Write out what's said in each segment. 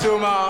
Suma.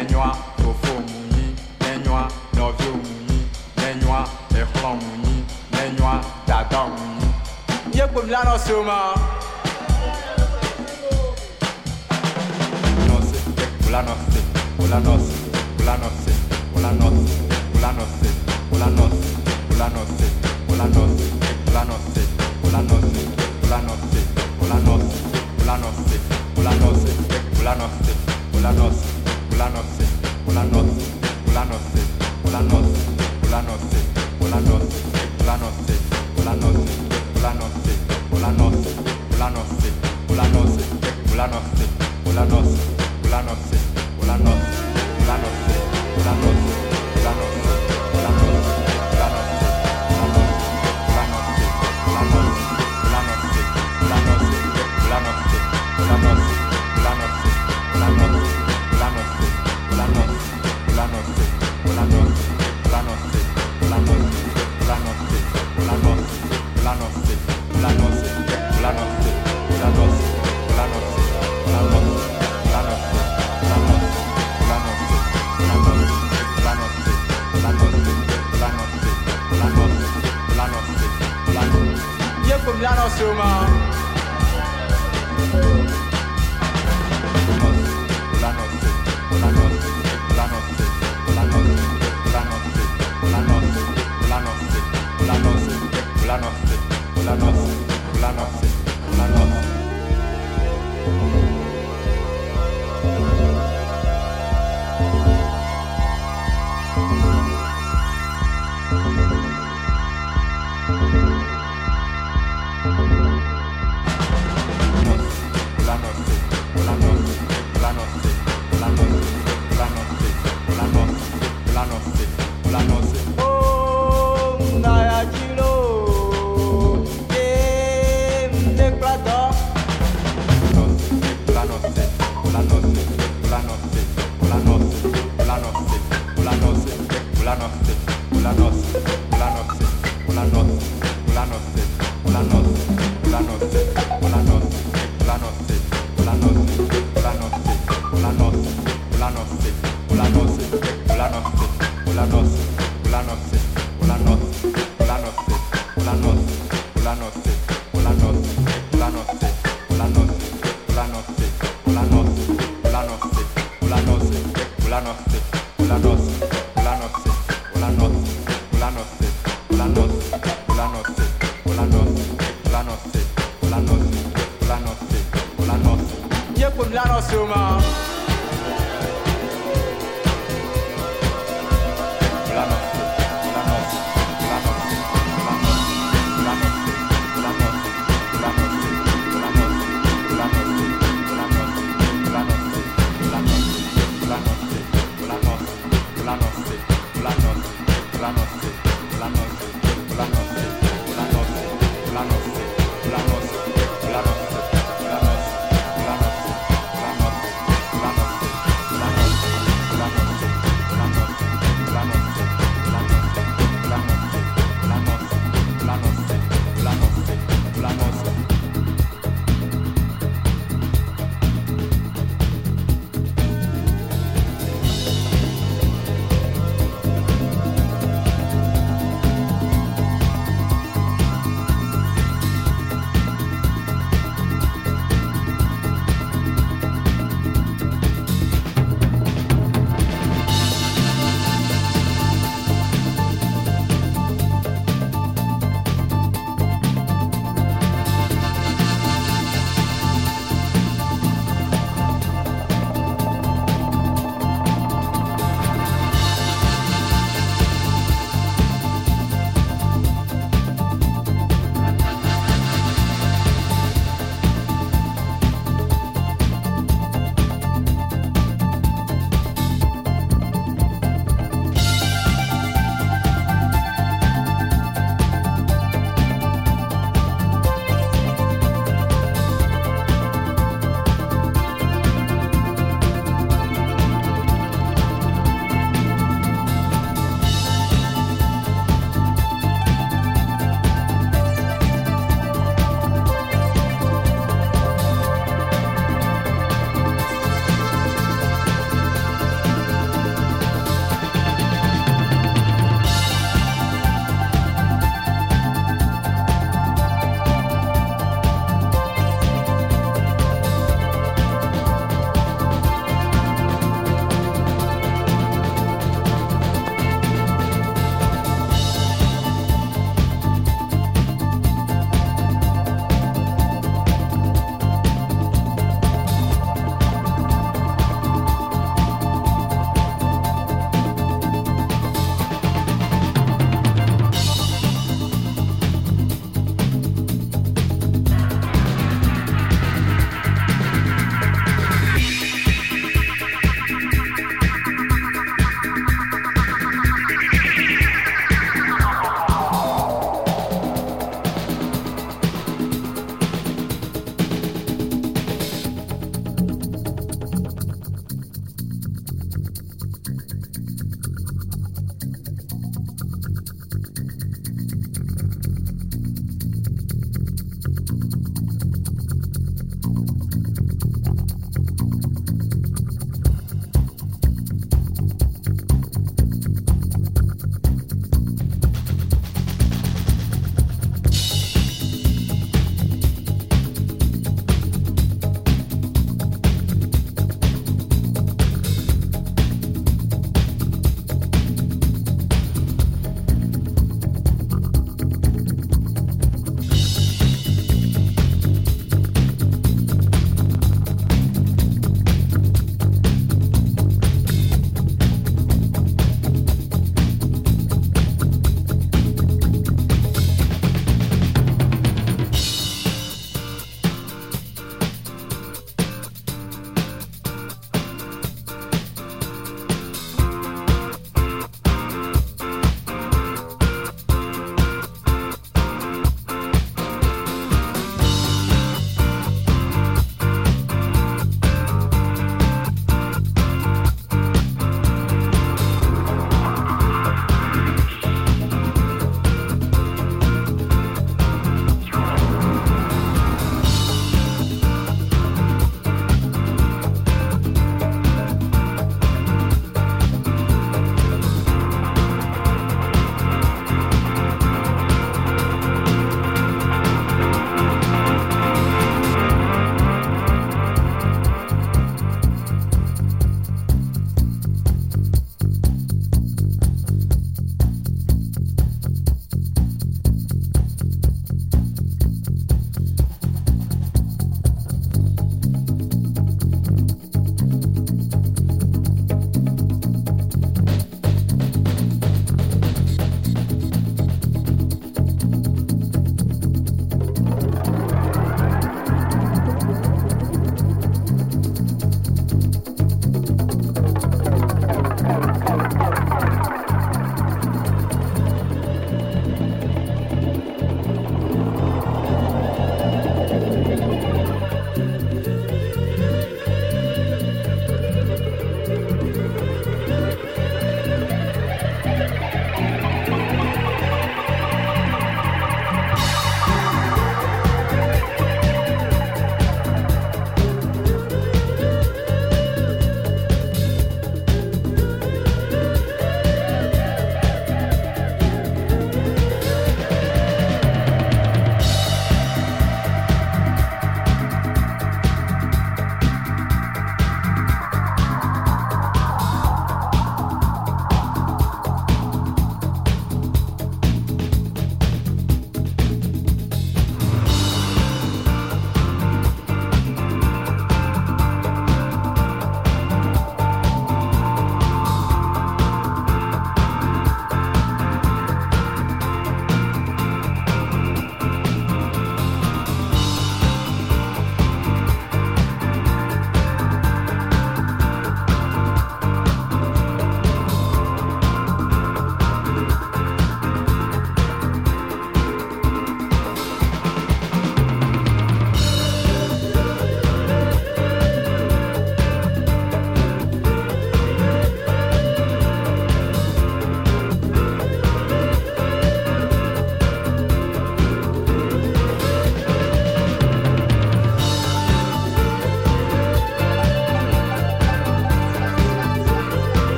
enyoa fofo munyi enyoa nɔvio munyi enyoa exlɔ munyi enyoa dada munyi. yẹ kpọm la nọ so ma. nọọsì la pour la noce, wòlá nọọsì la nọọsì wòlá nọọsì wòlá noce, la noce la la Ulanos, Ulanos, Ulanos, Ulanos, Ulanos, Ulanos,